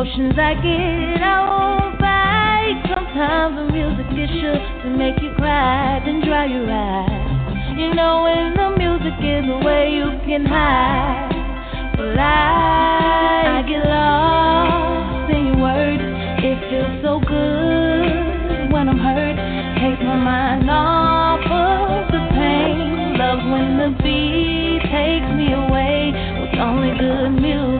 emotions I get, I won't fight. Sometimes the music is sure to make you cry, then dry your eyes. You know when the music is the way you can hide. But I, I get lost in your words. It feels so good when I'm hurt. Takes my mind off of the pain. Love when the beat takes me away with only good music.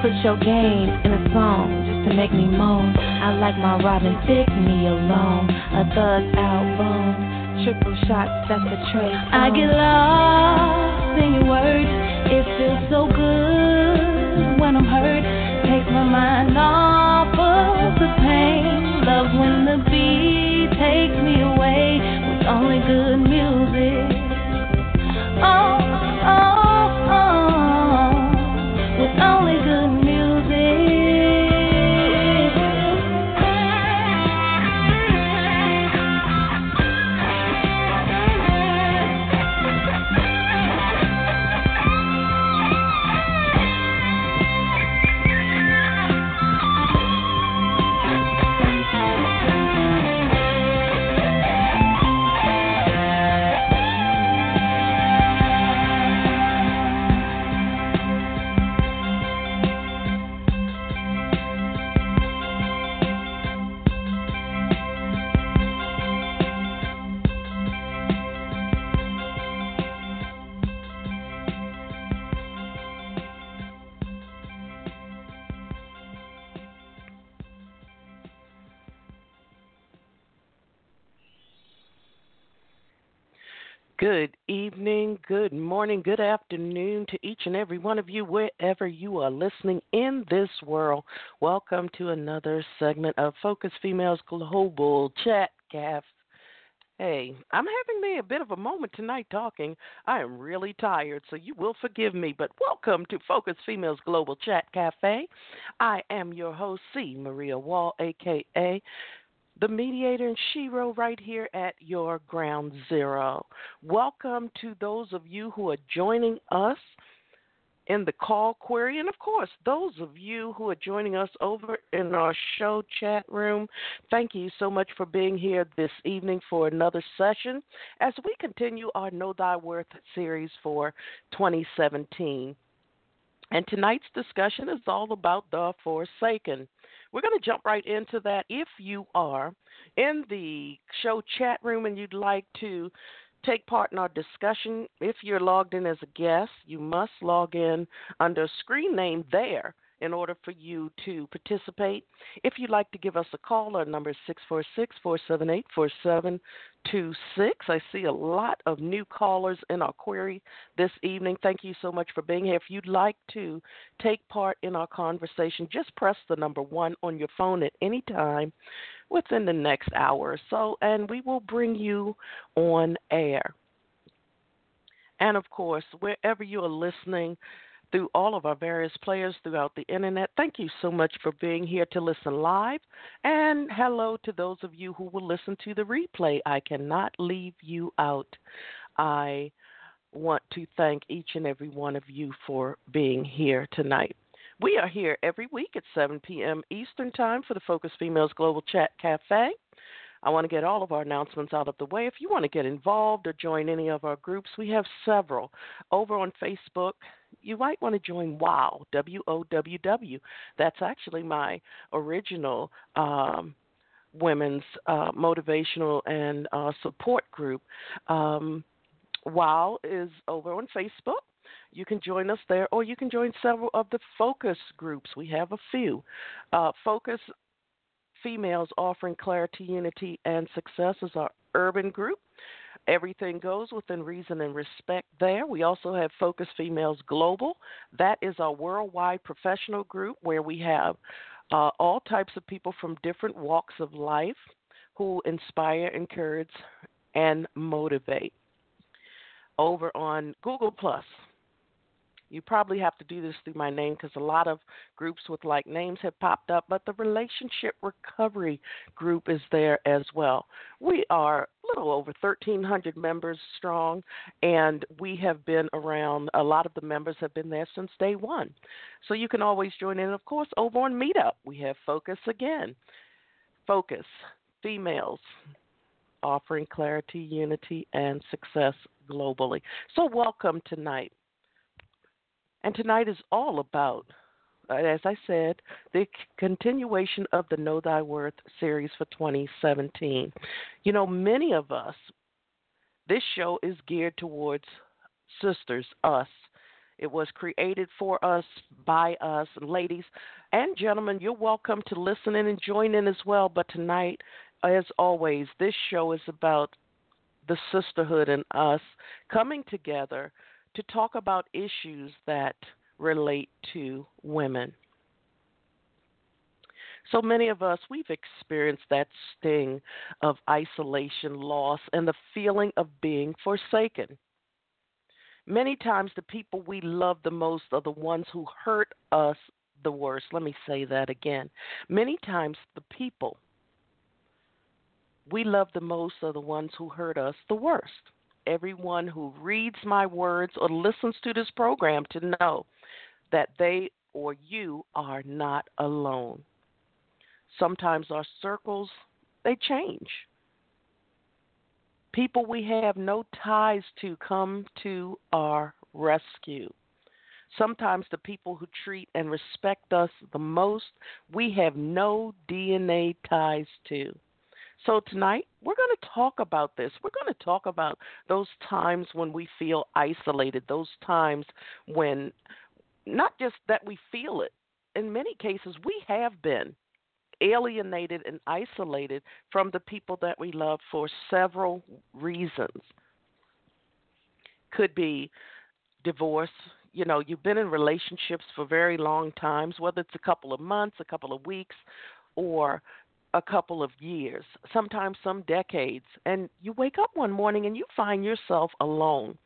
Put your game in a song just to make me moan. I like my Robin Thicke me alone. A thug album. Triple shots, that's a trace. I get lost in your words. It feels so good when I'm hurt. Takes my mind off of the pain. Love when the beat takes me away with only good music. Oh, good morning, good afternoon to each and every one of you, wherever you are listening in this world. Welcome to another segment of Focus Females Global Chat Cafe. Hey, I'm having me a bit of a moment tonight talking. I am really tired, so you will forgive me, but welcome to Focus Females Global Chat Cafe. I am your host, C. Maria Wall, aka the mediator and Shiro right here at your ground zero. Welcome to those of you who are joining us in the call query, and of course, those of you who are joining us over in our show chat room. Thank you so much for being here this evening for another session as we continue our Know Thy Worth series for 2017. And tonight's discussion is all about the Forsaken. We're going to jump right into that. If you are in the show chat room and you'd like to take part in our discussion, if you're logged in as a guest, you must log in under screen name there in order for you to participate. If you'd like to give us a call, our number is 646 478 4726. I see a lot of new callers in our query this evening. Thank you so much for being here. If you'd like to take part in our conversation, just press the number one on your phone at any time within the next hour or so, and we will bring you on air. And of course, wherever you are listening, through all of our various players throughout the internet. Thank you so much for being here to listen live. And hello to those of you who will listen to the replay. I cannot leave you out. I want to thank each and every one of you for being here tonight. We are here every week at 7 p.m. Eastern Time for the Focus Females Global Chat Cafe. I want to get all of our announcements out of the way. If you want to get involved or join any of our groups, we have several. Over on Facebook, you might want to join WOW, W O W W. That's actually my original um, women's uh, motivational and uh, support group. Um, WOW is over on Facebook. You can join us there, or you can join several of the focus groups. We have a few. Uh, focus Females Offering Clarity, Unity, and Success is our urban group. Everything goes within reason and respect there. We also have Focus Females Global. That is our worldwide professional group where we have uh, all types of people from different walks of life who inspire, encourage, and motivate. Over on Google Plus, you probably have to do this through my name because a lot of groups with like names have popped up, but the relationship recovery group is there as well. We are a little over 1,300 members strong, and we have been around. A lot of the members have been there since day one. So you can always join in. Of course, over on Meetup, we have Focus again. Focus, females, offering clarity, unity, and success globally. So, welcome tonight. And tonight is all about, uh, as I said, the continuation of the Know Thy Worth series for 2017. You know, many of us, this show is geared towards sisters, us. It was created for us, by us, ladies and gentlemen. You're welcome to listen in and join in as well. But tonight, as always, this show is about the sisterhood and us coming together to talk about issues that relate to women. So many of us, we've experienced that sting of isolation, loss, and the feeling of being forsaken. Many times, the people we love the most are the ones who hurt us the worst. Let me say that again. Many times, the people we love the most are the ones who hurt us the worst everyone who reads my words or listens to this program to know that they or you are not alone. Sometimes our circles they change. People we have no ties to come to our rescue. Sometimes the people who treat and respect us the most, we have no DNA ties to. So tonight we're going to talk about this. We're going to talk about those times when we feel isolated, those times when not just that we feel it, in many cases we have been alienated and isolated from the people that we love for several reasons. Could be divorce, you know, you've been in relationships for very long times, whether it's a couple of months, a couple of weeks, or a couple of years, sometimes some decades, and you wake up one morning and you find yourself alone.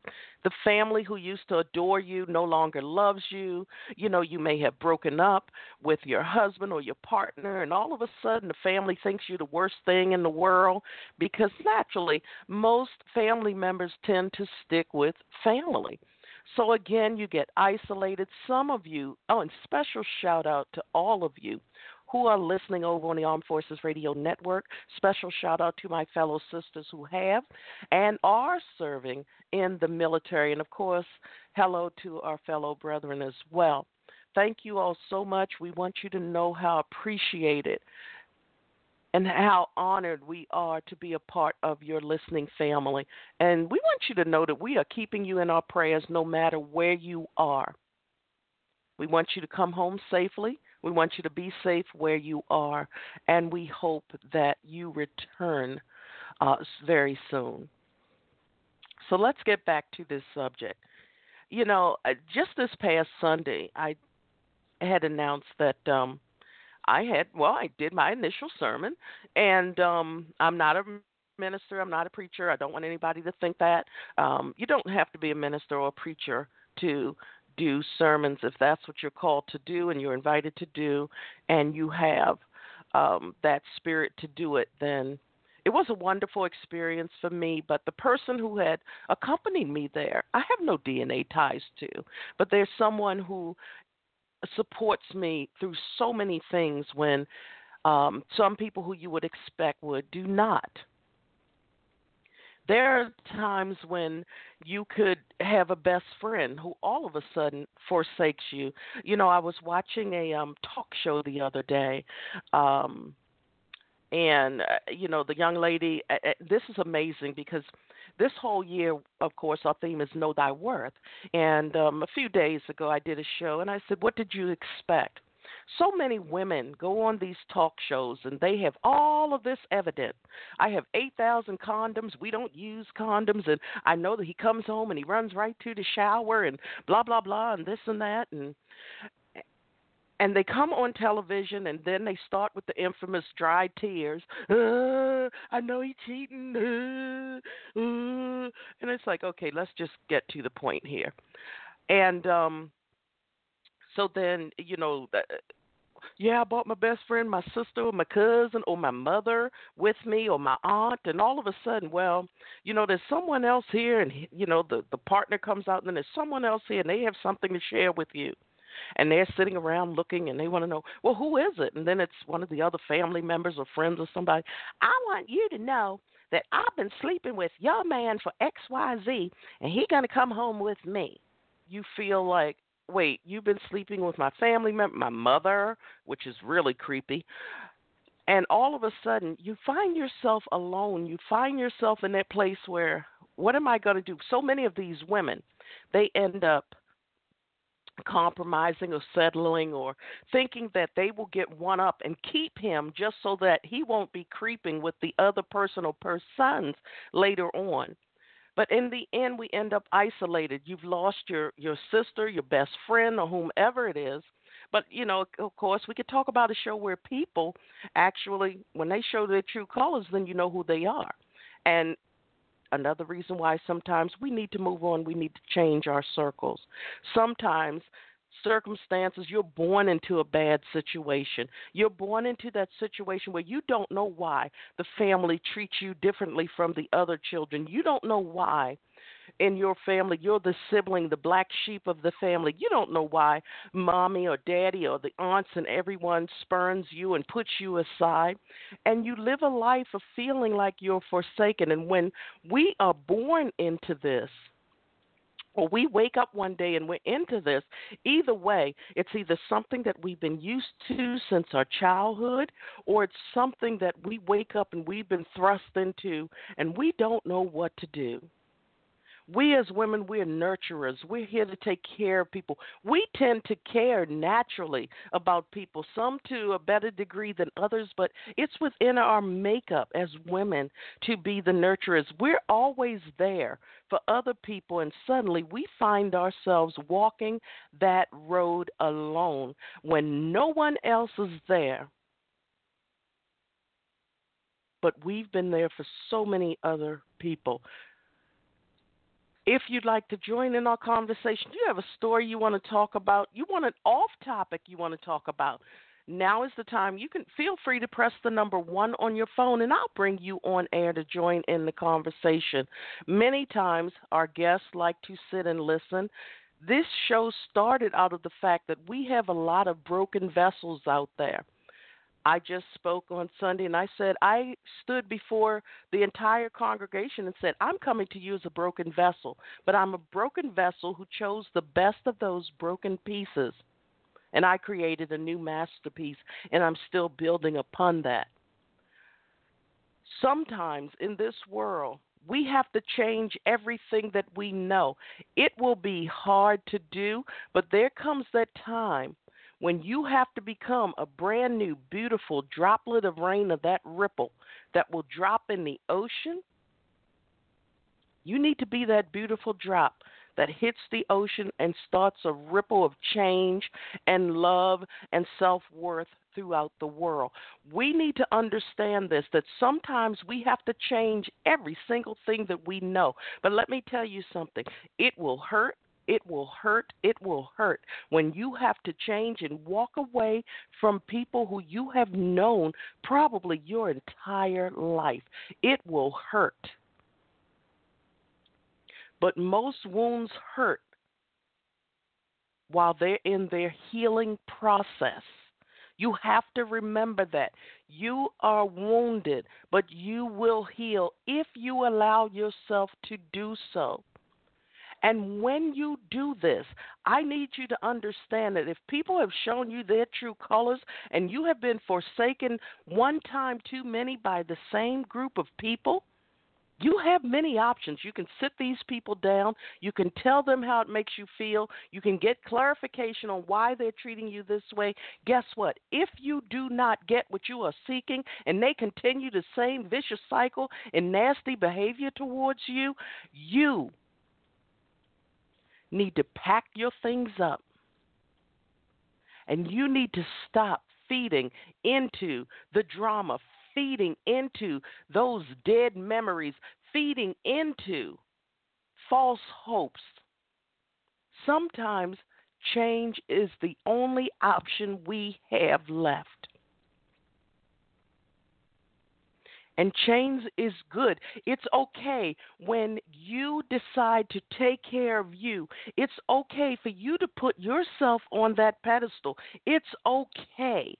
The family who used to adore you no longer loves you. You know, you may have broken up with your husband or your partner, and all of a sudden the family thinks you're the worst thing in the world because naturally, most family members tend to stick with family. So again, you get isolated. Some of you, oh, and special shout out to all of you who are listening over on the Armed Forces Radio Network. Special shout out to my fellow sisters who have and are serving in the military. And of course, hello to our fellow brethren as well. Thank you all so much. We want you to know how appreciated and how honored we are to be a part of your listening family. And we want you to know that we are keeping you in our prayers no matter where you are. We want you to come home safely. We want you to be safe where you are, and we hope that you return uh, very soon. So let's get back to this subject. You know, uh, just this past Sunday, I had announced that um, I had, well, I did my initial sermon, and um, I'm not a minister, I'm not a preacher. I don't want anybody to think that. Um, you don't have to be a minister or a preacher to do sermons if that's what you're called to do and you're invited to do, and you have um, that spirit to do it, then it was a wonderful experience for me. But the person who had accompanied me there, I have no DNA ties to, but there's someone who supports me through so many things when um, some people who you would expect would do not. There are times when you could have a best friend who all of a sudden forsakes you. You know, I was watching a um talk show the other day. Um and uh, you know, the young lady uh, this is amazing because this whole year, of course, our theme is Know Thy Worth. And um, a few days ago, I did a show, and I said, What did you expect? So many women go on these talk shows and they have all of this evidence. I have 8,000 condoms. We don't use condoms. And I know that he comes home and he runs right to the shower and blah, blah, blah, and this and that. And and they come on television and then they start with the infamous dry tears. Uh, I know he's cheating. Uh, uh, and it's like, okay, let's just get to the point here. And um so then, you know, uh, yeah, I brought my best friend, my sister, my cousin, or my mother with me, or my aunt, and all of a sudden, well, you know, there's someone else here, and you know, the the partner comes out, and then there's someone else here, and they have something to share with you and they're sitting around looking and they want to know, well, who is it? And then it's one of the other family members or friends or somebody. I want you to know that I've been sleeping with your man for XYZ and he's going to come home with me. You feel like, wait, you've been sleeping with my family member, my mother, which is really creepy. And all of a sudden, you find yourself alone. You find yourself in that place where, what am I going to do? So many of these women, they end up compromising or settling or thinking that they will get one up and keep him just so that he won't be creeping with the other person or persons later on. But in the end we end up isolated. You've lost your your sister, your best friend or whomever it is. But you know, of course, we could talk about a show where people actually when they show their true colors then you know who they are. And another reason why sometimes we need to move on, we need to change our circles. Sometimes circumstances, you're born into a bad situation. You're born into that situation where you don't know why the family treats you differently from the other children. You don't know why in your family, you're the sibling, the black sheep of the family. You don't know why mommy or daddy or the aunts and everyone spurns you and puts you aside. And you live a life of feeling like you're forsaken. And when we are born into this, or we wake up one day and we're into this, either way, it's either something that we've been used to since our childhood, or it's something that we wake up and we've been thrust into and we don't know what to do. We as women, we're nurturers. We're here to take care of people. We tend to care naturally about people, some to a better degree than others, but it's within our makeup as women to be the nurturers. We're always there for other people, and suddenly we find ourselves walking that road alone when no one else is there but we've been there for so many other people. If you'd like to join in our conversation, you have a story you want to talk about, you want an off topic you want to talk about, now is the time. You can feel free to press the number one on your phone, and I'll bring you on air to join in the conversation. Many times, our guests like to sit and listen. This show started out of the fact that we have a lot of broken vessels out there. I just spoke on Sunday and I said, I stood before the entire congregation and said, I'm coming to you as a broken vessel, but I'm a broken vessel who chose the best of those broken pieces. And I created a new masterpiece, and I'm still building upon that. Sometimes in this world, we have to change everything that we know. It will be hard to do, but there comes that time when you have to become a brand new, beautiful droplet of rain of that ripple that will drop in the ocean, you need to be that beautiful drop that hits the ocean and starts a ripple of change and love and self worth throughout the world. We need to understand this that sometimes we have to change every single thing that we know. But let me tell you something it will hurt, It will hurt. It will hurt when you have to change and walk away from people who you have known probably your entire life. It will hurt. But most wounds hurt while they're in their healing process. You have to remember that. You are wounded, but you will heal if you allow yourself to do so. And when you do this, I need you to understand that if people have shown you their true colors and you have been forsaken one time too many by the same group of people, you have many options. You can sit these people down. You can tell them how it makes you feel. You can get clarification on why they're treating you this way. Guess what? If you do not get what you are seeking and they continue the same vicious cycle and nasty behavior towards you, you need to pack your things up. And you need to stop feeding into the drama, feeding into those dead memories, feeding into false hopes. Sometimes change is the only option we have left. And change is good. It's okay when you decide to take care of you. It's okay for you to put yourself on that pedestal. It's okay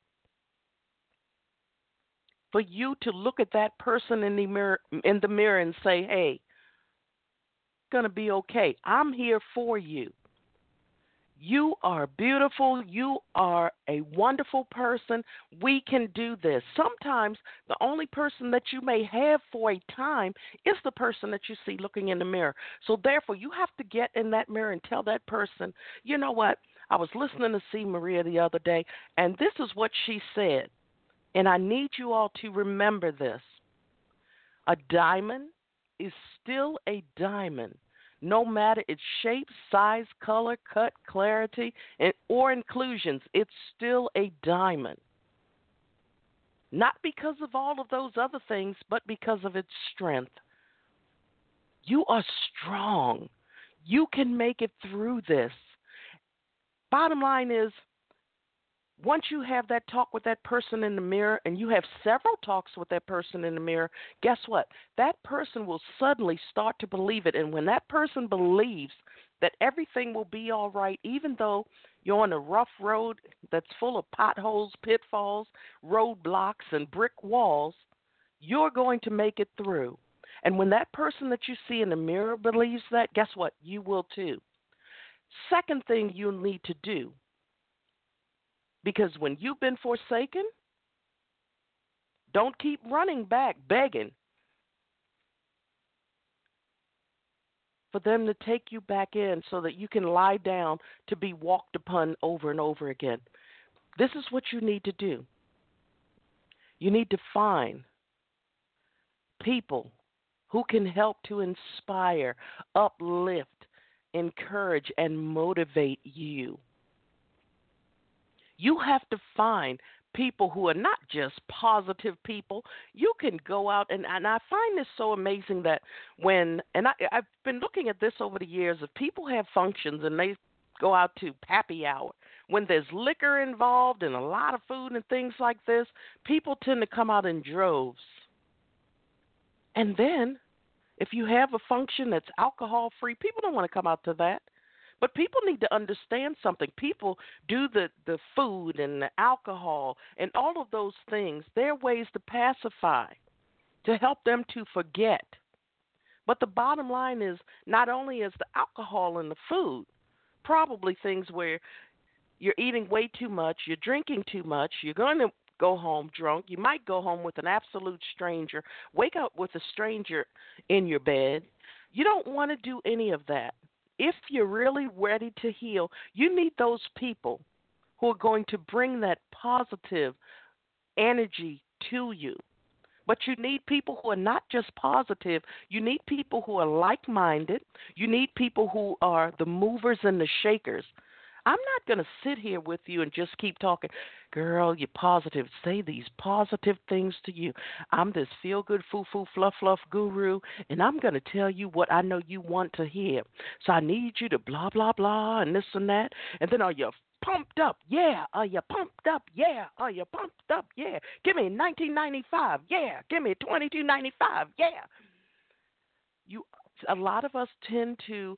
for you to look at that person in the mirror in the mirror and say, "Hey, going to be okay. I'm here for you." You are beautiful. You are a wonderful person. We can do this. Sometimes the only person that you may have for a time is the person that you see looking in the mirror. So, therefore, you have to get in that mirror and tell that person, you know what? I was listening to C. Maria the other day, and this is what she said. And I need you all to remember this a diamond is still a diamond no matter its shape, size, color, cut, clarity, and, or inclusions, it's still a diamond. Not because of all of those other things, but because of its strength. You are strong. You can make it through this. Bottom line is, once you have that talk with that person in the mirror and you have several talks with that person in the mirror, guess what? That person will suddenly start to believe it. And when that person believes that everything will be all right, even though you're on a rough road that's full of potholes, pitfalls, roadblocks, and brick walls, you're going to make it through. And when that person that you see in the mirror believes that, guess what? You will too. Second thing you need to do because when you've been forsaken, don't keep running back begging for them to take you back in so that you can lie down to be walked upon over and over again. This is what you need to do. You need to find people who can help to inspire, uplift, encourage, and motivate you you have to find people who are not just positive people. You can go out and and I find this so amazing that when and I I've been looking at this over the years if people have functions and they go out to happy hour when there's liquor involved and a lot of food and things like this, people tend to come out in droves. And then if you have a function that's alcohol free, people don't want to come out to that. But people need to understand something. People do the, the food and the alcohol and all of those things. They're ways to pacify, to help them to forget. But the bottom line is not only is the alcohol and the food, probably things where you're eating way too much, you're drinking too much, you're going to go home drunk. You might go home with an absolute stranger, wake up with a stranger in your bed. You don't want to do any of that if you're really ready to heal, you need those people who are going to bring that positive energy to you. But you need people who are not just positive. You need people who are like minded. You need people who are the movers and the shakers. I'm not going to sit here with you and just keep talking. Girl, you're positive. Say these positive things to you. I'm this feel good, foo foo, fluff fluff guru, and I'm going to tell you what I know you want to hear. So I need you to blah, blah, blah, and this and that. And then are you pumped up? Yeah. Are you pumped up? Yeah. Are you pumped up? Yeah. Give me 1995. Yeah. Give me 2295. Yeah. You a lot of us tend to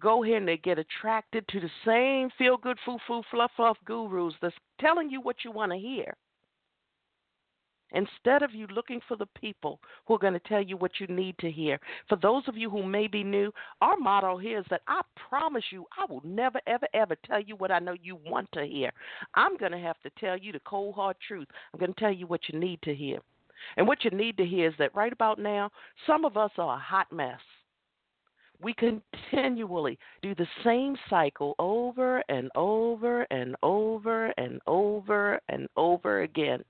go here and they get attracted to the same feel good foo foo fluff fluff gurus that's telling you what you want to hear. Instead of you looking for the people who are going to tell you what you need to hear. For those of you who may be new, our motto here is that I promise you, I will never, ever, ever tell you what I know you want to hear. I'm going to have to tell you the cold, hard truth. I'm going to tell you what you need to hear. And what you need to hear is that right about now, some of us are a hot mess we continually do the same cycle over and over and over and over and over again.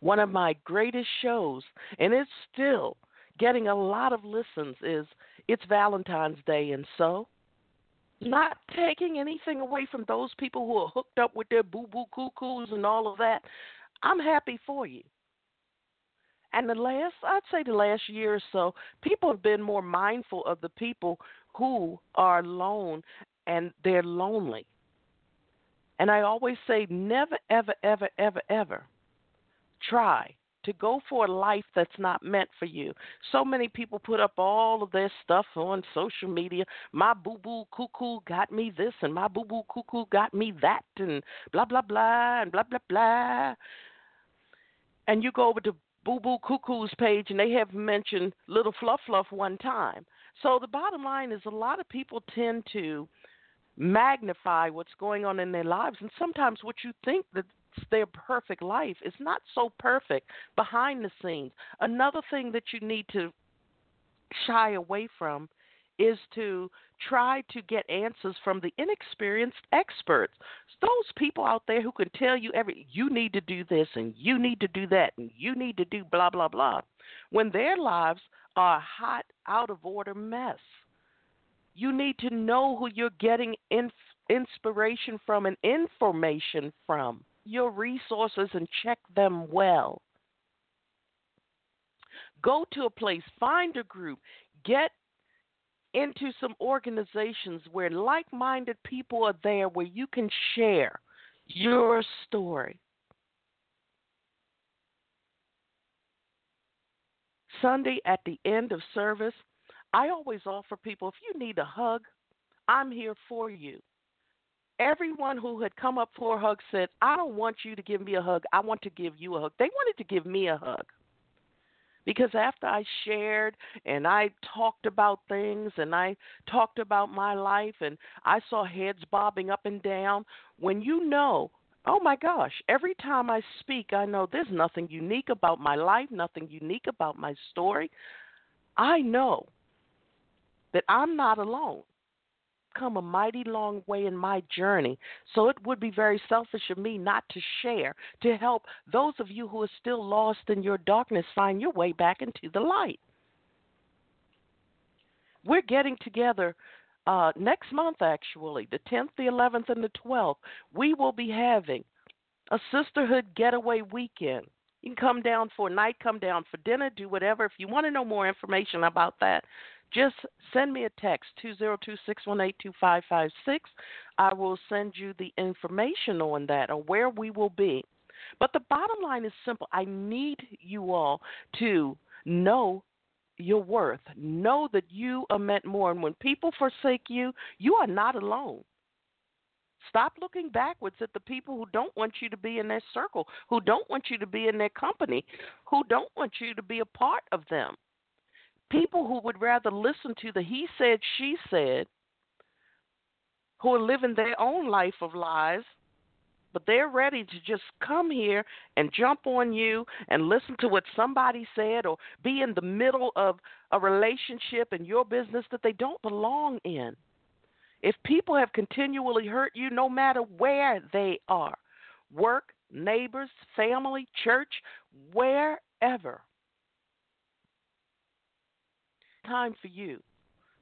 One of my greatest shows, and it's still getting a lot of listens, is It's Valentine's Day, and so not taking anything away from those people who are hooked up with their boo boo cuckoos and all of that. I'm happy for you. And the last, I'd say the last year or so, people have been more mindful of the people who are alone and they're lonely. And I always say, never, ever, ever, ever, ever try to go for a life that's not meant for you. So many people put up all of their stuff on social media. My boo boo cuckoo got me this, and my boo boo cuckoo got me that, and blah, blah, blah, and blah, blah, blah. And you go over to Boo Boo Cuckoo's page, and they have mentioned Little Fluff Fluff one time. So the bottom line is a lot of people tend to magnify what's going on in their lives, and sometimes what you think that their perfect life is not so perfect behind the scenes. Another thing that you need to shy away from is to try to get answers from the inexperienced experts. Those people out there who can tell you every you need to do this and you need to do that and you need to do blah blah blah when their lives are a hot out of order mess. You need to know who you're getting inspiration from and information from, your resources and check them well. Go to a place, find a group, get into some organizations where like minded people are there where you can share your story. Sunday at the end of service, I always offer people if you need a hug, I'm here for you. Everyone who had come up for a hug said, I don't want you to give me a hug. I want to give you a hug. They wanted to give me a hug because after I shared and I talked about things and I talked about my life and I saw heads bobbing up and down, when you know, oh my gosh, every time I speak, I know there's nothing unique about my life, nothing unique about my story. I know that I'm not alone come a mighty long way in my journey. So it would be very selfish of me not to share, to help those of you who are still lost in your darkness find your way back into the light. We're getting together uh, next month, actually, the 10th, the 11th, and the 12th. We will be having a sisterhood getaway weekend. You can come down for a night, come down for dinner, do whatever. If you want to know more information about that, just send me a text 202-618-2556. I will send you the information on that or where we will be. But the bottom line is simple. I need you all to know your worth. Know that you are meant more. And when people forsake you, you are not alone. Stop looking backwards at the people who don't want you to be in their circle, who don't want you to be in their company, who don't want you to be a part of them people who would rather listen to the he said, she said, who are living their own life of lies, but they're ready to just come here and jump on you and listen to what somebody said or be in the middle of a relationship in your business that they don't belong in. If people have continually hurt you, no matter where they are work, neighbors, family, church, wherever time for you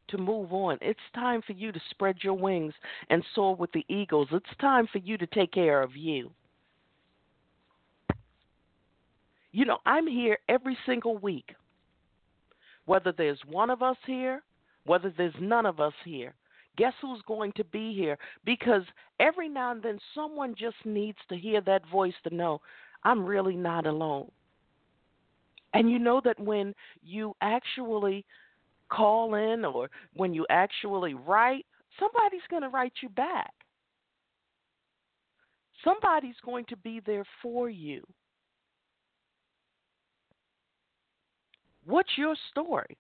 to move on. It's time for you to spread your wings and soar with the eagles. It's time for you to take care of you. You know, I'm here every single week. Whether there's one of us here, whether there's none of us here, guess who's going to be here? Because every now and then someone just needs to hear that voice to know I'm really not alone. And you know that when you actually call in or when you actually write, somebody's going to write you back. Somebody's going to be there for you. What's your story?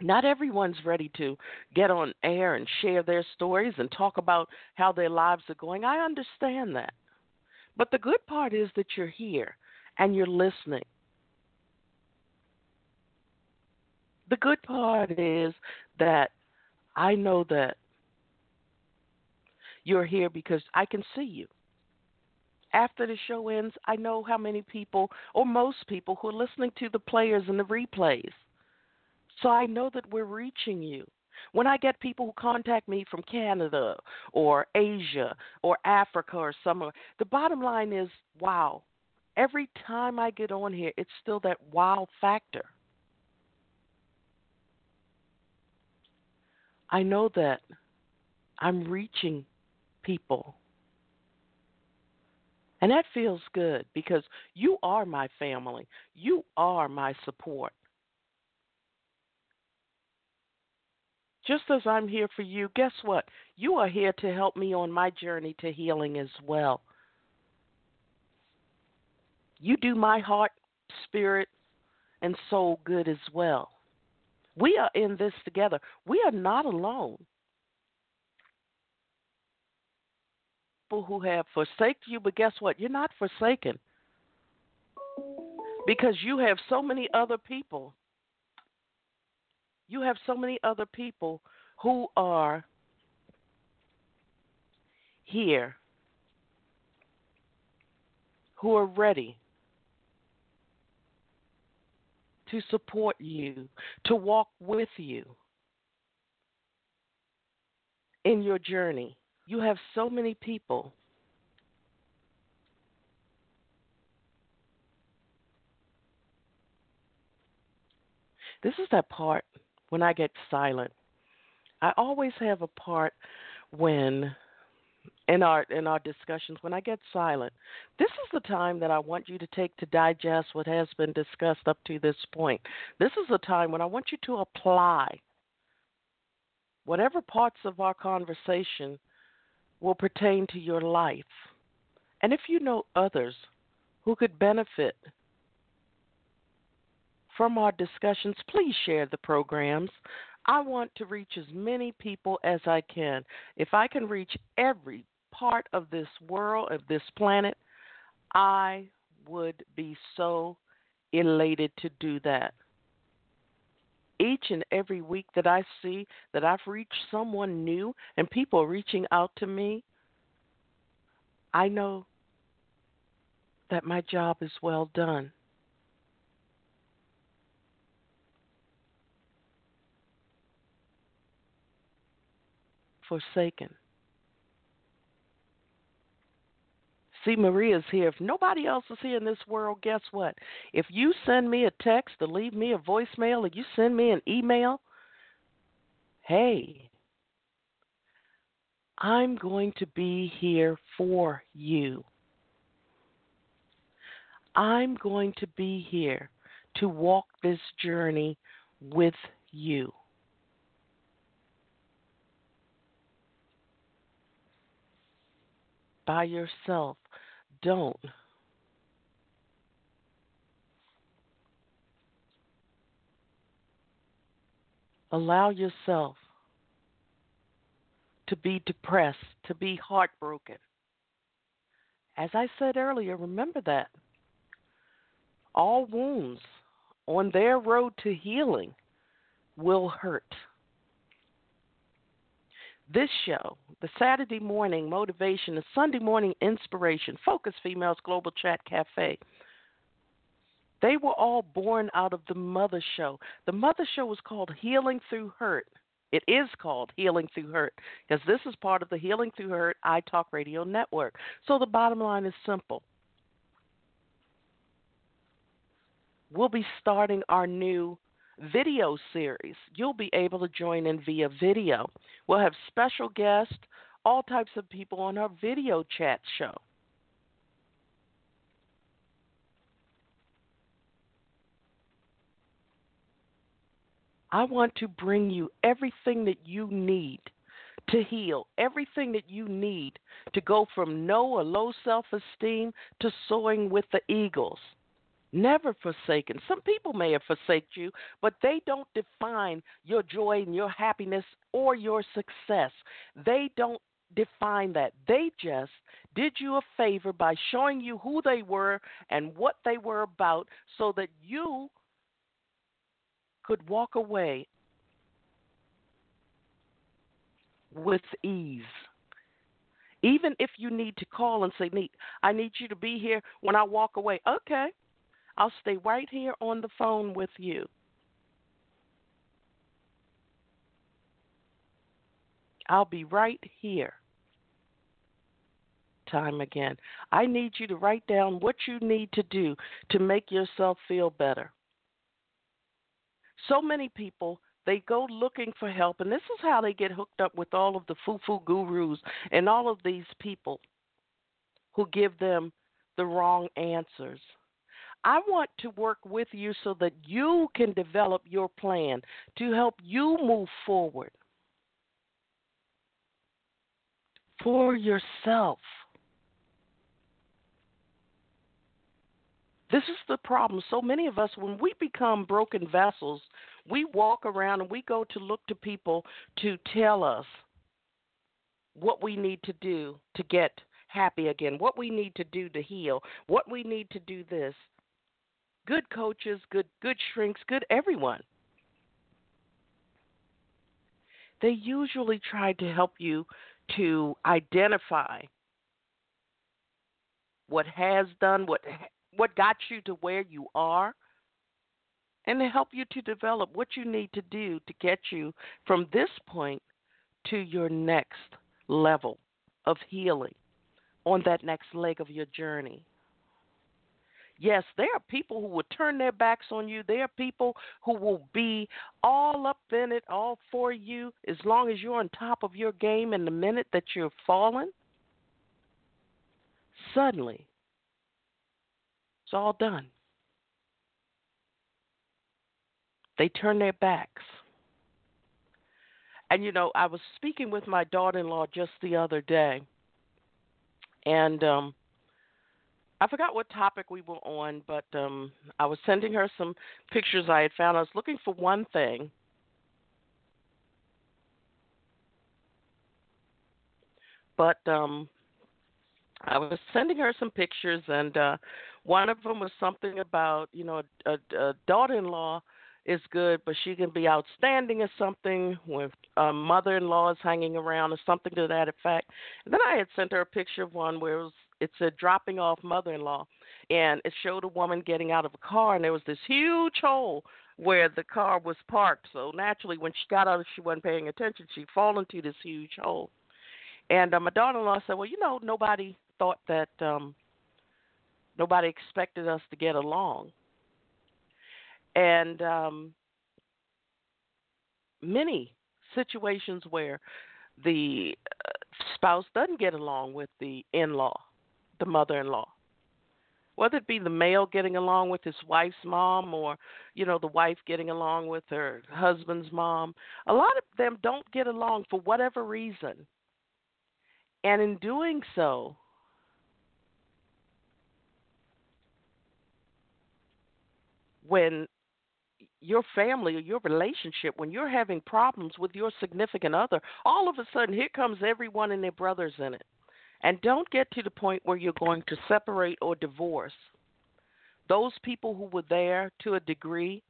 Not everyone's ready to get on air and share their stories and talk about how their lives are going. I understand that. But the good part is that you're here and you're listening the good part is that I know that you're here because I can see you. After the show ends, I know how many people, or most people, who are listening to the players and the replays. So I know that we're reaching you. When I get people who contact me from Canada or Asia or Africa or somewhere, the bottom line is wow. Every time I get on here, it's still that wow factor. I know that I'm reaching people. And that feels good because you are my family. You are my support. Just as I'm here for you, guess what? You are here to help me on my journey to healing as well. You do my heart, spirit, and soul good as well. We are in this together. We are not alone. People who have forsaken you, but guess what? You're not forsaken because you have so many other people. You have so many other people who are here, who are ready to support you, to walk with you in your journey. You have so many people. This is that part when I get silent. I always have a part when in our in our discussions when I get silent. This is the time that I want you to take to digest what has been discussed up to this point. This is the time when I want you to apply whatever parts of our conversation will pertain to your life. And if you know others who could benefit from our discussions, please share the programs. I want to reach as many people as I can. If I can reach every part of this world, of this planet, I would be so elated to do that. Each and every week that I see that I've reached someone new and people reaching out to me, I know that my job is well done. Forsaken. C. Maria's here. If nobody else is here in this world, guess what? If you send me a text or leave me a voicemail or you send me an email, hey, I'm going to be here for you. I'm going to be here to walk this journey with you. By yourself don't. Allow yourself to be depressed, to be heartbroken. As I said earlier, remember that. All wounds on their road to healing will hurt. This show, the Saturday morning motivation, the Sunday morning inspiration, Focus Females Global Chat Cafe, They were all born out of the Mother Show. The Mother Show was called Healing Through Hurt. It is called Healing Through Hurt because this is part of the Healing Through Hurt iTalk Radio Network. So the bottom line is simple. We'll be starting our new video series. You'll be able to join in via video. We'll have special guests, all types of people on our video chat show. I want to bring you everything that you need to heal, everything that you need to go from no or low self esteem to soaring with the eagles. Never forsaken. Some people may have forsaken you, but they don't define your joy and your happiness or your success. They don't define that. They just did you a favor by showing you who they were and what they were about so that you could walk away with ease. Even if you need to call and say, Neat, I need you to be here when I walk away. Okay, I'll stay right here on the phone with you. I'll be right here. Time again. I need you to write down what you need to do to make yourself feel better. So many people they go looking for help, and this is how they get hooked up with all of the foo foo gurus and all of these people who give them the wrong answers. I want to work with you so that you can develop your plan to help you move forward for yourself. This is the problem. So many of us, when we become broken vessels, we walk around and we go to look to people to tell us what we need to do to get happy again, what we need to do to heal, what we need to do this. Good coaches, good good shrinks, good everyone. They usually try to help you to identify what has done, what what got you to where you are and to help you to develop what you need to do to get you from this point to your next level of healing on that next leg of your journey. Yes, there are people who will turn their backs on you. There are people who will be all up in it, all for you, as long as you're on top of your game. And the minute that you're fallen, suddenly it's all done. They turn their backs. And you know, I was speaking with my daughter-in-law just the other day, and um, I forgot what topic we were on, but um, I was sending her some pictures I had found. I was looking for one thing. But um, I was sending her some pictures, and uh, one of them was something about you know a, a daughter-in-law is good, but she can be outstanding or something with a mother-in-law is hanging around or something to that effect. And then I had sent her a picture of one where it was it said dropping off mother-in-law, and it showed a woman getting out of a car, and there was this huge hole where the car was parked. So naturally, when she got out, of she wasn't paying attention. She fell into this huge hole. And uh, my daughter-in-law said, "Well, you know, nobody thought that um nobody expected us to get along." And um many situations where the uh, spouse doesn't get along with the in-law, the mother-in-law. Whether it be the male getting along with his wife's mom or, you know, the wife getting along with her husband's mom, a lot of them don't get along for whatever reason. And in doing so, when your family or your relationship, when you're having problems with your significant other, all of a sudden here comes everyone and their brothers in it. And don't get to the point where you're going to separate or divorce. Those people who were there to a degree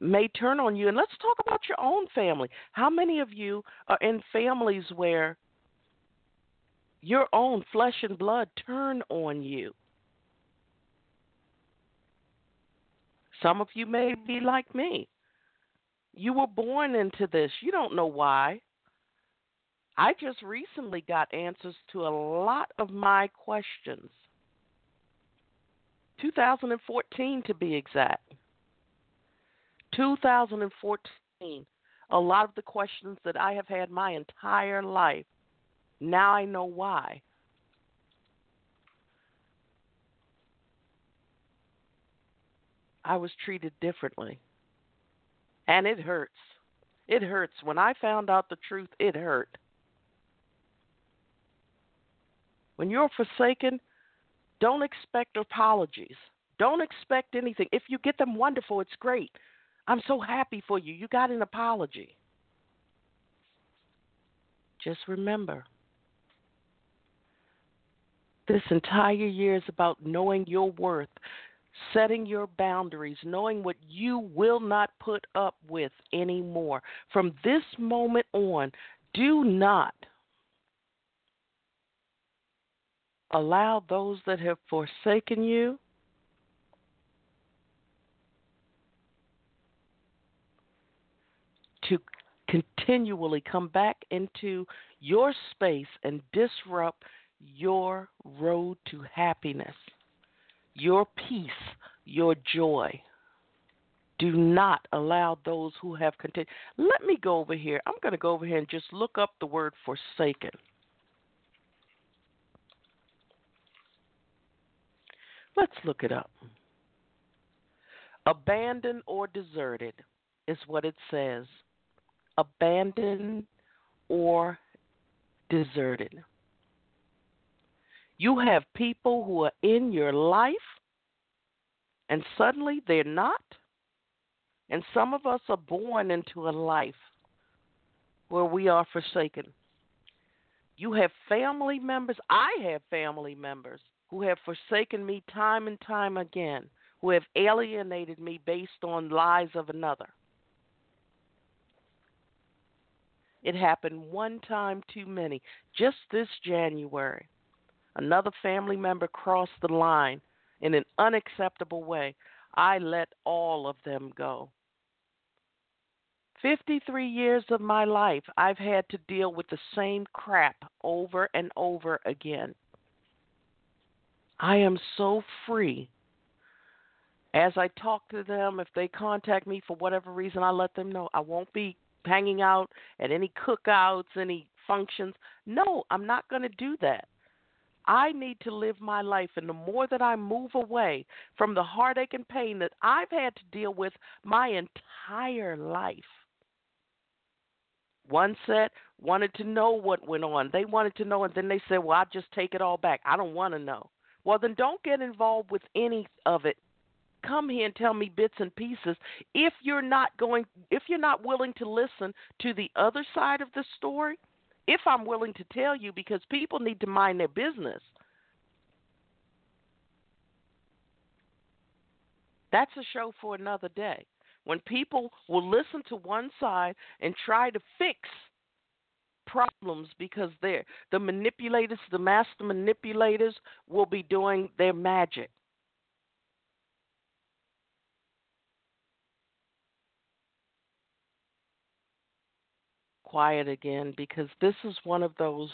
may turn on you. And let's talk about your own family. How many of you are in families where your own flesh and blood turn on you? Some of you may be like me. You were born into this. You don't know why. I just recently got answers to a lot of my questions. 2014 to be exact. 2014. A lot of the questions that I have had my entire life. Now I know why. I was treated differently. And it hurts. It hurts. When I found out the truth, it hurt. When you're forsaken, don't expect apologies. Don't expect anything. If you get them, wonderful. It's great. I'm so happy for you. You got an apology. Just remember this entire year is about knowing your worth, setting your boundaries, knowing what you will not put up with anymore. From this moment on, do not allow those that have forsaken you to continually come back into your space and disrupt your road to happiness, your peace, your joy. Do not allow those who have continued. Let me go over here. I'm going to go over here and just look up the word forsaken. Let's look it up. Abandoned or deserted is what it says. Abandoned or deserted. You have people who are in your life and suddenly they're not. And some of us are born into a life where we are forsaken. You have family members, I have family members who have forsaken me time and time again, who have alienated me based on lies of another. It happened one time too many, just this January. Another family member crossed the line in an unacceptable way. I let all of them go. 53 years of my life, I've had to deal with the same crap over and over again. I am so free. As I talk to them, if they contact me for whatever reason, I let them know I won't be hanging out at any cookouts, any functions. No, I'm not going to do that. I need to live my life, and the more that I move away from the heartache and pain that I've had to deal with my entire life. One set wanted to know what went on. They wanted to know, and then they said, Well, I'll just take it all back. I don't want to know. Well, then don't get involved with any of it. Come here and tell me bits and pieces. If you're not going, if you're not willing to listen to the other side of the story, if I'm willing to tell you, because people need to mind their business. That's a show for another day. When people will listen to one side and try to fix problems because they're the manipulators, the master manipulators will be doing their magic. Quiet again because this is one of those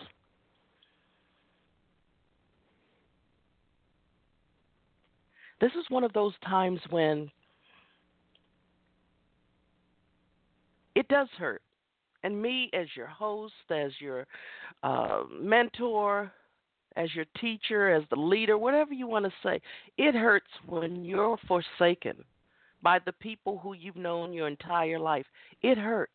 this is one of those times when it does hurt and me as your host, as your uh, mentor, as your teacher, as the leader, whatever you want to say, it hurts when you're forsaken by the people who you've known your entire life. It hurts.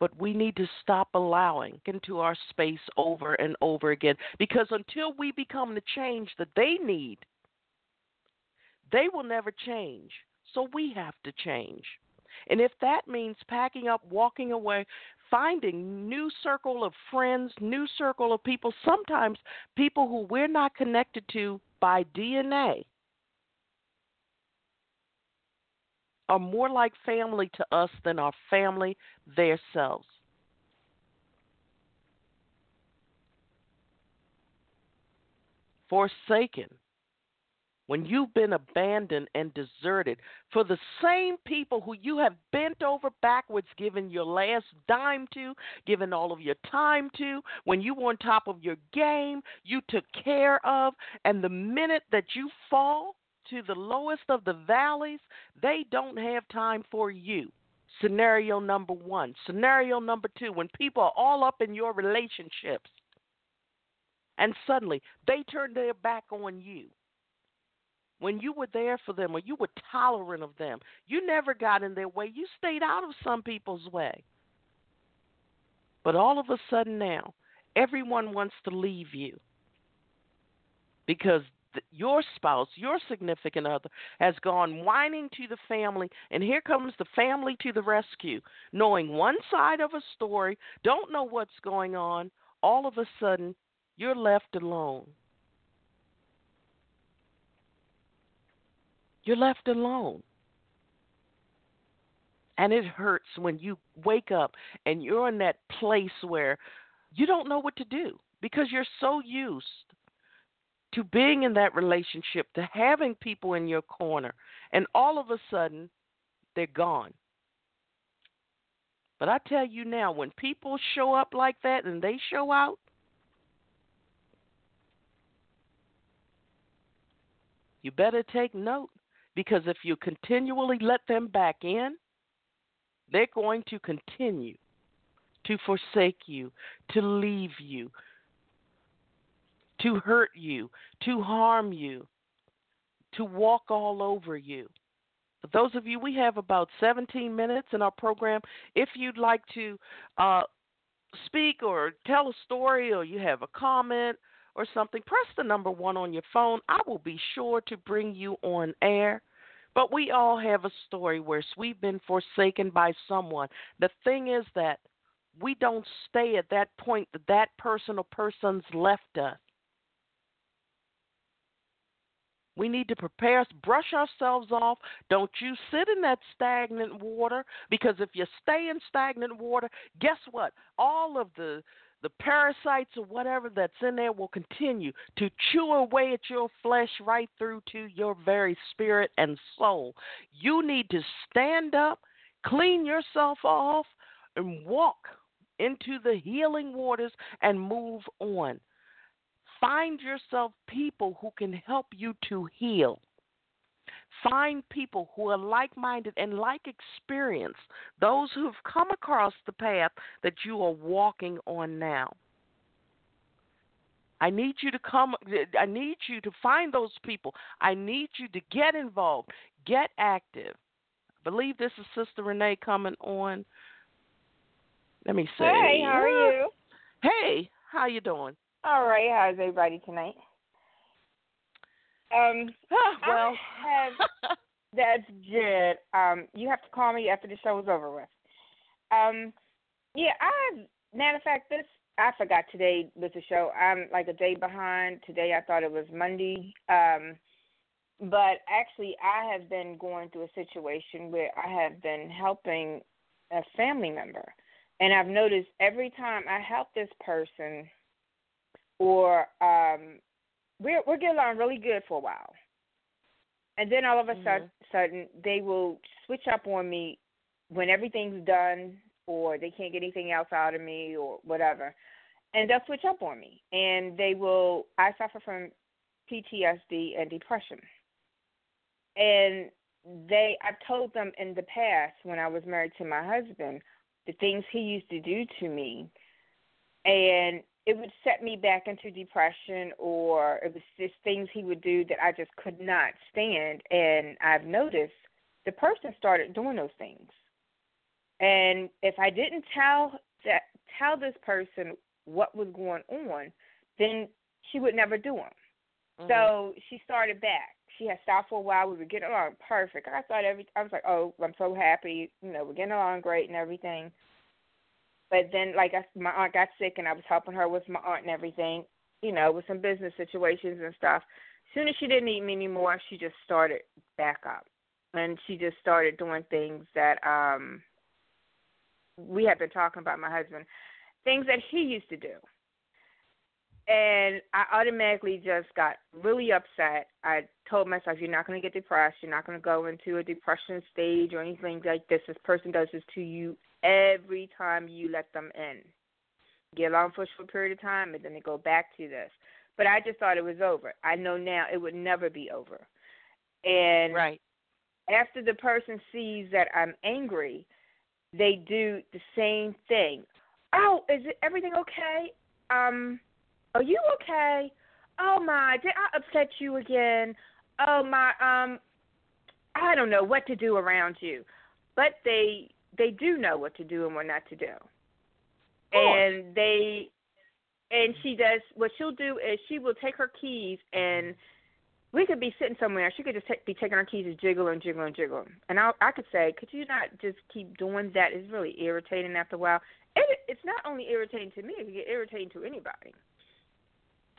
But we need to stop allowing into our space over and over again because until we become the change that they need, they will never change. So we have to change. And if that means packing up, walking away, finding new circle of friends, new circle of people, sometimes people who we're not connected to by DNA are more like family to us than our family themselves. Forsaken when you've been abandoned and deserted for the same people who you have bent over backwards, given your last dime to, given all of your time to, when you were on top of your game, you took care of, and the minute that you fall to the lowest of the valleys, they don't have time for you. Scenario number one. Scenario number two, when people are all up in your relationships and suddenly they turn their back on you when you were there for them, or you were tolerant of them, you never got in their way. You stayed out of some people's way. But all of a sudden now, everyone wants to leave you because your spouse, your significant other, has gone whining to the family, and here comes the family to the rescue, knowing one side of a story, don't know what's going on. All of a sudden, you're left alone. You're left alone. And it hurts when you wake up and you're in that place where you don't know what to do because you're so used to being in that relationship, to having people in your corner, and all of a sudden they're gone. But I tell you now, when people show up like that and they show out, you better take note because if you continually let them back in, they're going to continue to forsake you, to leave you, to hurt you, to harm you, to walk all over you. For those of you, we have about 17 minutes in our program. If you'd like to uh, speak or tell a story or you have a comment or something, press the number one on your phone. I will be sure to bring you on air. But we all have a story where we've been forsaken by someone. The thing is that we don't stay at that point that that person or persons left us. We need to prepare, brush ourselves off. Don't you sit in that stagnant water because if you stay in stagnant water, guess what? All of the the parasites or whatever that's in there will continue to chew away at your flesh right through to your very spirit and soul. You need to stand up, clean yourself off, and walk into the healing waters and move on. Find yourself people who can help you to heal. Find people who are like minded and like experience, those who have come across the path that you are walking on now. I need you to come, I need you to find those people. I need you to get involved, get active. I believe this is Sister Renee coming on. Let me see. Hey, how are you? Hey, how you doing? All right. How's everybody tonight? Um, well, have, that's good. Um, you have to call me after the show is over with. Um, yeah, I matter of fact, this I forgot today was the show. I'm like a day behind. Today I thought it was Monday. Um, but actually, I have been going through a situation where I have been helping a family member, and I've noticed every time I help this person, or um, we're we're getting along really good for a while, and then all of a mm-hmm. sudden they will switch up on me when everything's done, or they can't get anything else out of me, or whatever, and they'll switch up on me, and they will. I suffer from PTSD and depression, and they I've told them in the past when I was married to my husband the things he used to do to me and it would set me back into depression or it was just things he would do that I just could not stand and I've noticed the person started doing those things. And if I didn't tell that tell this person what was going on, then she would never do them. Mm-hmm. So she started back. She had stopped for a while. We were getting along perfect. I thought every I was like, oh, I'm so happy. You know, we're getting along great and everything. But then, like I, my aunt got sick, and I was helping her with my aunt and everything, you know, with some business situations and stuff. As soon as she didn't need me anymore, she just started back up, and she just started doing things that um we had been talking about. My husband, things that he used to do, and I automatically just got really upset. I told myself, "You're not going to get depressed. You're not going to go into a depression stage or anything like this. This person does this to you every time you let them in. Get along for a short period of time, and then they go back to this." But I just thought it was over. I know now it would never be over. And right. after the person sees that I'm angry, they do the same thing. Oh, is it everything okay? Um are you okay? Oh my, did I upset you again? Oh my, um, I don't know what to do around you, but they they do know what to do and what not to do, and they and she does what she'll do is she will take her keys and we could be sitting somewhere. She could just take, be taking her keys and jiggle and jiggle and jiggle. And I, I could say, could you not just keep doing that? It's really irritating after a while. It, it's not only irritating to me; it can get irritating to anybody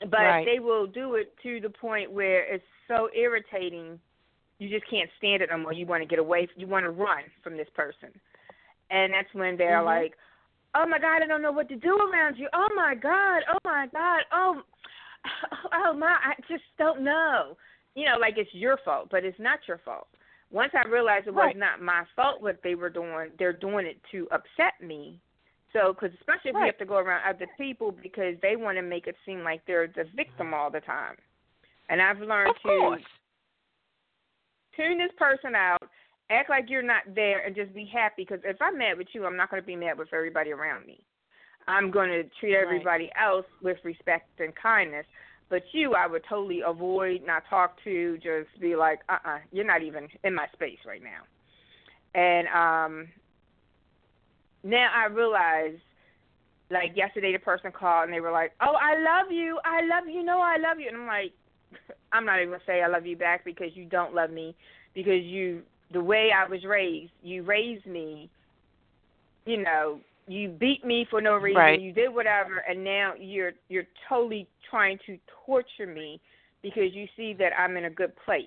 but right. they will do it to the point where it's so irritating you just can't stand it anymore. You want to get away. You want to run from this person, and that's when they're mm-hmm. like, "Oh my God, I don't know what to do around you. Oh my God, oh my God, oh, oh my, I just don't know." You know, like it's your fault, but it's not your fault. Once I realized it was right. not my fault what they were doing, they're doing it to upset me. So, because especially if right. you have to go around other people because they want to make it seem like they're the victim all the time. And I've learned of to course. tune this person out, act like you're not there, and just be happy. Because if I'm mad with you, I'm not going to be mad with everybody around me. I'm going to treat everybody right. else with respect and kindness. But you, I would totally avoid, not talk to, just be like, uh uh-uh, uh, you are not even in my space right now. And um now I realize, like yesterday, the person called and they were like, "Oh, I love you, I love you, no, I love you," and I'm like, I'm not even gonna say I love you back because you don't love me because you the way I was raised, you raised me, you know, you beat me for no reason, right. you did whatever, and now you're you're totally trying to torture me because you see that I'm in a good place.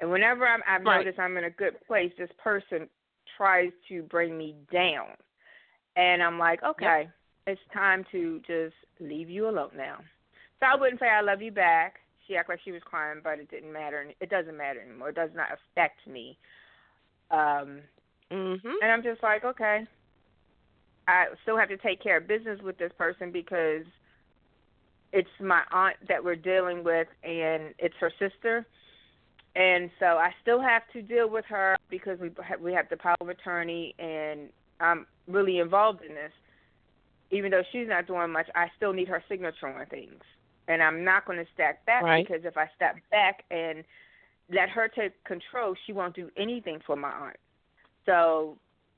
And whenever I'm, I've right. noticed I'm in a good place, this person tries to bring me down. And I'm like, okay, yep. it's time to just leave you alone now. So I wouldn't say I love you back. She acted like she was crying, but it didn't matter. It doesn't matter anymore. It does not affect me. Um, mm-hmm. And I'm just like, okay. I still have to take care of business with this person because it's my aunt that we're dealing with, and it's her sister. And so I still have to deal with her because we we have the power of attorney, and I'm really involved in this. Even though she's not doing much, I still need her signature on things. And I'm not going to step back right. because if I step back and let her take control, she won't do anything for my aunt. So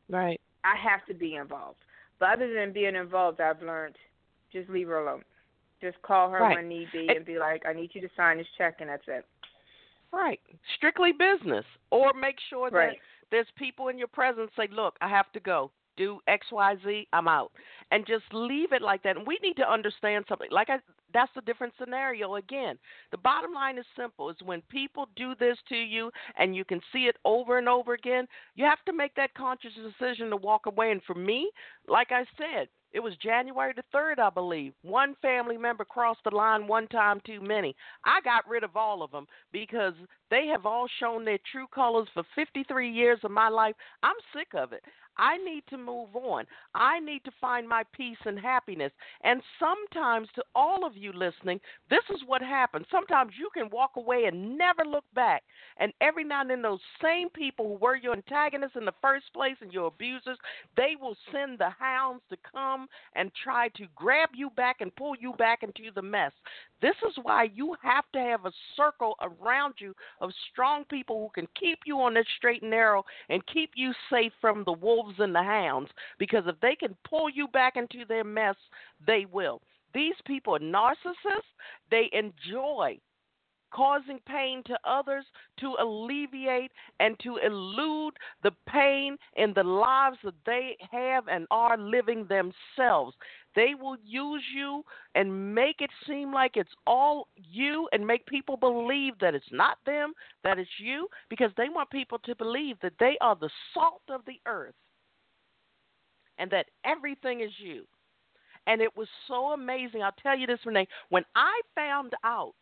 right. I have to be involved. But other than being involved, I've learned just leave her alone. Just call her right. when need be and be like, I need you to sign this check, and that's it. Right. Strictly business. Or make sure right. that there's people in your presence say, look, I have to go do XYZ, I'm out. And just leave it like that. And we need to understand something. Like I that's a different scenario again. The bottom line is simple is when people do this to you and you can see it over and over again, you have to make that conscious decision to walk away. And for me, like I said, it was January the 3rd, I believe. One family member crossed the line one time too many. I got rid of all of them because they have all shown their true colors for 53 years of my life. I'm sick of it. I need to move on. I need to find my peace and happiness. And sometimes, to all of you listening, this is what happens. Sometimes you can walk away and never look back. And every now and then, those same people who were your antagonists in the first place and your abusers, they will send the hounds to come and try to grab you back and pull you back into the mess. This is why you have to have a circle around you of strong people who can keep you on this straight and narrow and keep you safe from the wolves and the hounds. Because if they can pull you back into their mess, they will. These people are narcissists. They enjoy causing pain to others to alleviate and to elude the pain in the lives that they have and are living themselves. They will use you and make it seem like it's all you and make people believe that it's not them, that it's you, because they want people to believe that they are the salt of the earth and that everything is you. And it was so amazing. I'll tell you this, Renee. When I found out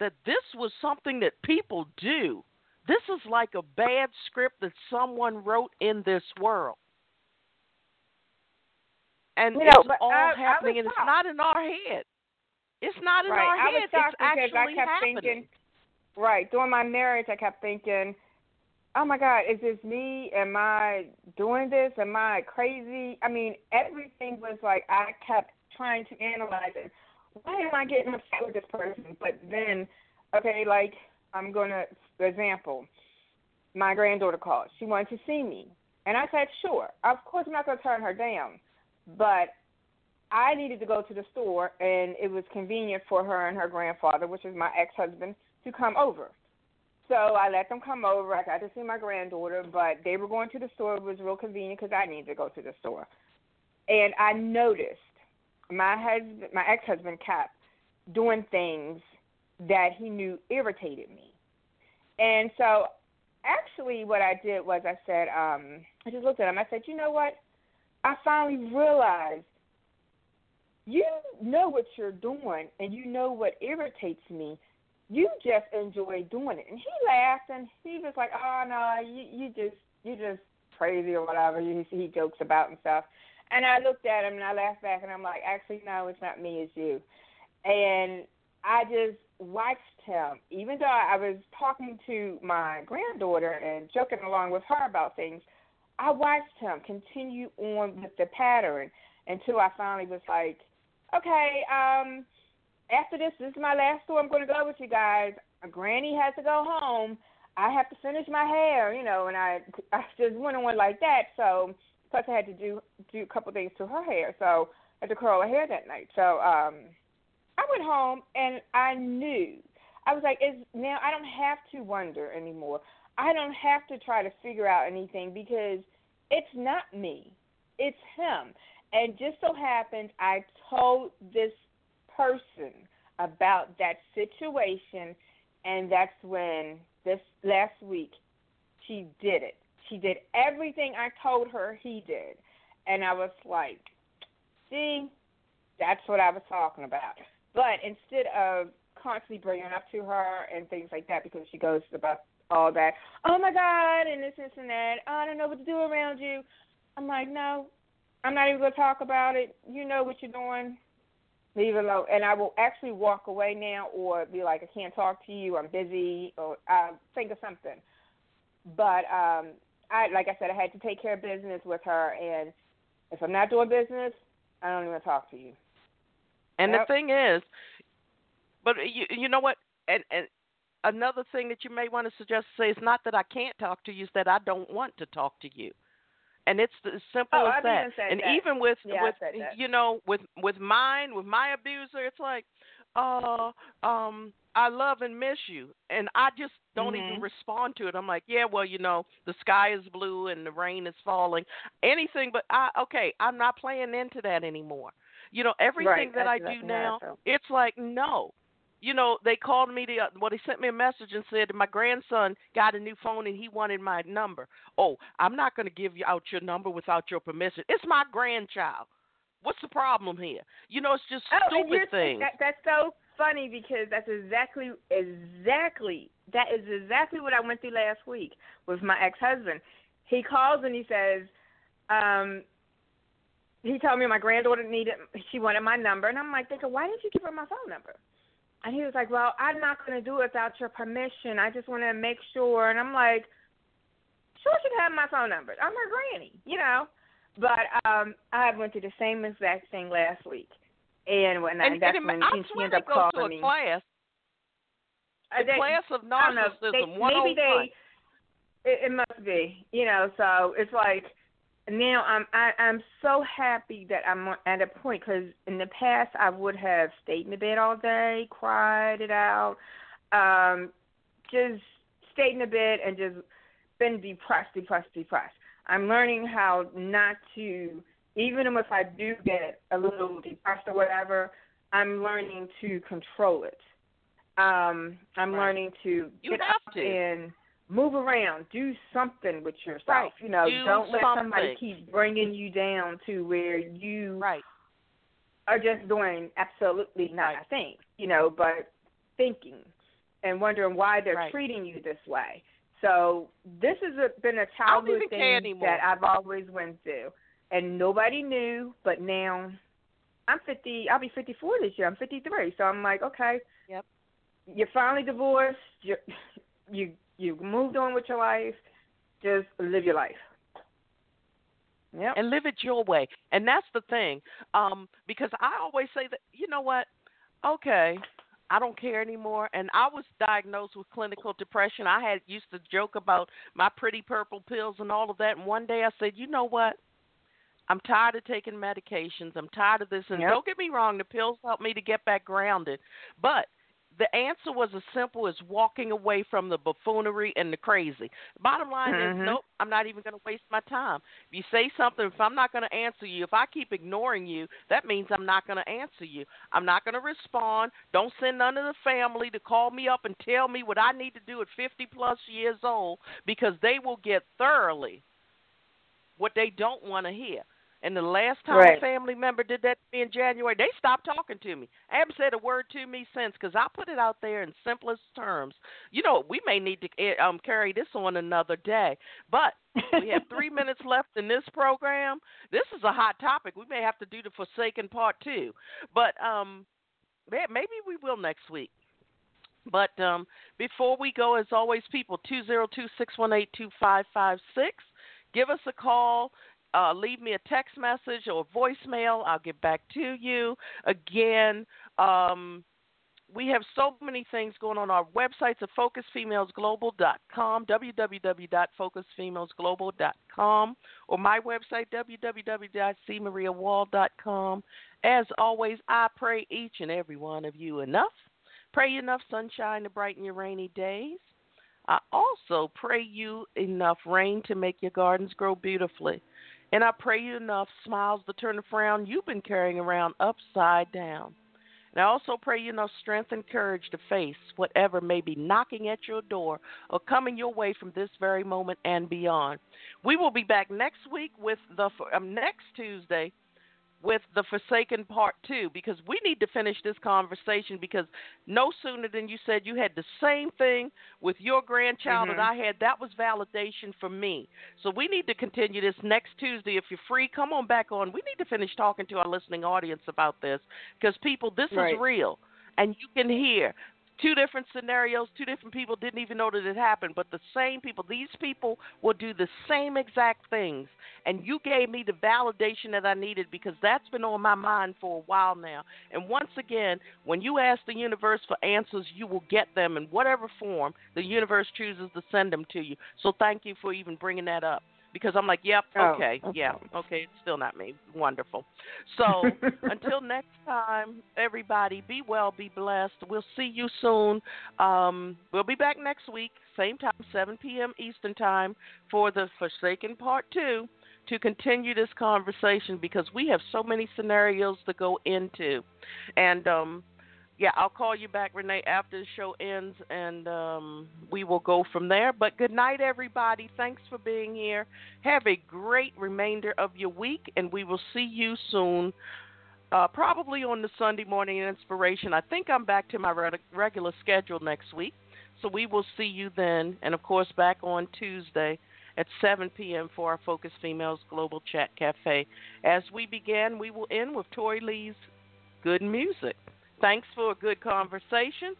that this was something that people do, this is like a bad script that someone wrote in this world. And you know, it's all I, happening, I and it's not in our head. It's not in right. our I head. Was it's actually I kept happening. Thinking, right. During my marriage, I kept thinking, oh my God, is this me? Am I doing this? Am I crazy? I mean, everything was like I kept trying to analyze it. Why am I getting upset with this person? But then, okay, like I'm gonna, for example, my granddaughter called. She wanted to see me, and I said, sure. Of course, I'm not gonna turn her down, but I needed to go to the store, and it was convenient for her and her grandfather, which is my ex-husband, to come over. So I let them come over. I got to see my granddaughter, but they were going to the store. It was real convenient because I needed to go to the store. And I noticed my husband, my ex-husband, kept doing things that he knew irritated me. And so, actually, what I did was I said, um, I just looked at him. I said, you know what? I finally realized you know what you're doing, and you know what irritates me you just enjoy doing it. And he laughed and he was like, Oh no, you you just you just crazy or whatever he he jokes about and stuff. And I looked at him and I laughed back and I'm like, Actually no, it's not me, it's you and I just watched him, even though I was talking to my granddaughter and joking along with her about things, I watched him continue on with the pattern until I finally was like, Okay, um, after this, this is my last store I'm going to go with you guys. Granny has to go home. I have to finish my hair, you know, and I I just went on like that. So plus I had to do do a couple things to her hair, so I had to curl her hair that night. So um, I went home and I knew I was like, is now I don't have to wonder anymore. I don't have to try to figure out anything because it's not me, it's him. And just so happened I told this person about that situation, and that's when this last week she did it. She did everything I told her he did, and I was like, "See, that's what I was talking about." But instead of constantly bringing up to her and things like that, because she goes about all that, oh my God, and this, this, and that, oh, I don't know what to do around you. I'm like, no, I'm not even gonna talk about it. You know what you're doing leave it alone. And I will actually walk away now or be like, I can't talk to you, I'm busy, or uh, think of something. But um, I, like I said, I had to take care of business with her, and if I'm not doing business, I don't even talk to you. And yep. the thing is, but you you know what? And and another thing that you may want to suggest say is not that I can't talk to you, is that I don't want to talk to you and it's as simple oh, as that. And that. even with yeah, with you know with with mine with my abuser, it's like, uh, um, I love and miss you, and I just don't mm-hmm. even respond to it. I'm like, yeah, well, you know, the sky is blue and the rain is falling, anything, but I okay, I'm not playing into that anymore. You know, everything right. that I do now, I it's like no, you know, they called me the well, they sent me a message and said my grandson got a new phone and he wanted my number. Oh, I'm not going to give you out your number without your permission. It's my grandchild. What's the problem here? You know, it's just oh, stupid things. That, that's so funny because that's exactly exactly that is exactly what I went through last week with my ex-husband. He calls and he says, um, he told me my granddaughter needed she wanted my number and I'm like thinking, why didn't you give her my phone number? And he was like, Well, I'm not to do it without your permission. I just want to make sure. And I'm like, Sure, can have my phone number. I'm her granny, you know. But um I went through the same exact thing last week. And when and, I, that's and when I she, ended up calling to a me. class. Uh, The they, class of don't know, narcissism. they, one maybe oh they it, it must be, you know, so it's like now I'm I, I'm so happy that I'm at a point because in the past I would have stayed in the bed all day, cried it out, um, just stayed in the bed and just been depressed, depressed, depressed. I'm learning how not to, even if I do get a little depressed or whatever, I'm learning to control it. Um, I'm right. learning to you get up to. and move around, do something with yourself. Right. You know, do don't let somebody keep bringing you down to where you right. are just doing absolutely nothing, you know, but thinking and wondering why they're treating you this way. So this has been a childhood thing that I've always went through, and nobody knew. But now, I'm 50. I'll be 54 this year. I'm 53. So I'm like, okay. Yep. You're finally divorced. You you you moved on with your life. Just live your life. Yep. And live it your way. And that's the thing. Um, because I always say that, you know what? Okay, I don't care anymore. And I was diagnosed with clinical depression. I had used to joke about my pretty purple pills and all of that. And one day I said, you know what? I'm tired of taking medications. I'm tired of this. And yep. don't get me wrong, the pills help me to get back grounded. But the answer was as simple as walking away from the buffoonery and the crazy. Bottom line mm-hmm. is, nope, I'm not even going to waste my time. If you say something, if I'm not going to answer you, if I keep ignoring you, that means I'm not going to answer you. I'm not going to respond. Don't send none of the family to call me up and tell me what I need to do at 50 plus years old because they will get thoroughly what they don't want to hear. And the last time right. a family member did that to me in January, they stopped talking to me. I haven't said a word to me since because I put it out there in simplest terms. You know, we may need to eh, um, carry this on another day, but we have three minutes left in this program. This is a hot topic. We may have to do the Forsaken Part Two, but um, maybe we will next week. But um, before we go, as always, people, two zero two six one eight two five five six. Give us a call uh, leave me a text message or voicemail. I'll get back to you. Again, um, we have so many things going on our websites at focusfemalesglobal.com, www.focusfemalesglobal.com, or my website, www.cmariawall.com. As always, I pray each and every one of you enough. Pray enough sunshine to brighten your rainy days. I also pray you enough rain to make your gardens grow beautifully. And I pray you enough smiles to turn the frown you've been carrying around upside down. And I also pray you enough strength and courage to face whatever may be knocking at your door or coming your way from this very moment and beyond. We will be back next week with the um, next Tuesday with the Forsaken Part 2 because we need to finish this conversation because no sooner than you said you had the same thing with your grandchild mm-hmm. that I had, that was validation for me. So we need to continue this next Tuesday. If you're free, come on back on. We need to finish talking to our listening audience about this because, people, this right. is real and you can hear two different scenarios, two different people didn't even know that it happened, but the same people, these people will do the same exact things. And you gave me the validation that I needed because that's been on my mind for a while now. And once again, when you ask the universe for answers, you will get them in whatever form the universe chooses to send them to you. So thank you for even bringing that up because I'm like, yep, okay, oh, yeah, okay, it's still not me. Wonderful. So until next time, everybody, be well, be blessed. We'll see you soon. Um, we'll be back next week, same time, 7 p.m. Eastern Time, for the Forsaken Part 2 to continue this conversation because we have so many scenarios to go into. And, um, yeah, I'll call you back, Renee, after the show ends, and um, we will go from there. But good night, everybody. Thanks for being here. Have a great remainder of your week, and we will see you soon. Uh, probably on the Sunday morning inspiration. I think I'm back to my re- regular schedule next week, so we will see you then. And of course, back on Tuesday at 7 p.m. for our Focus Females Global Chat Cafe. As we begin, we will end with Tori Lee's Good Music. Thanks for a good conversation.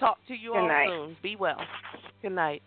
Talk to you good all night. soon. Be well. Good night.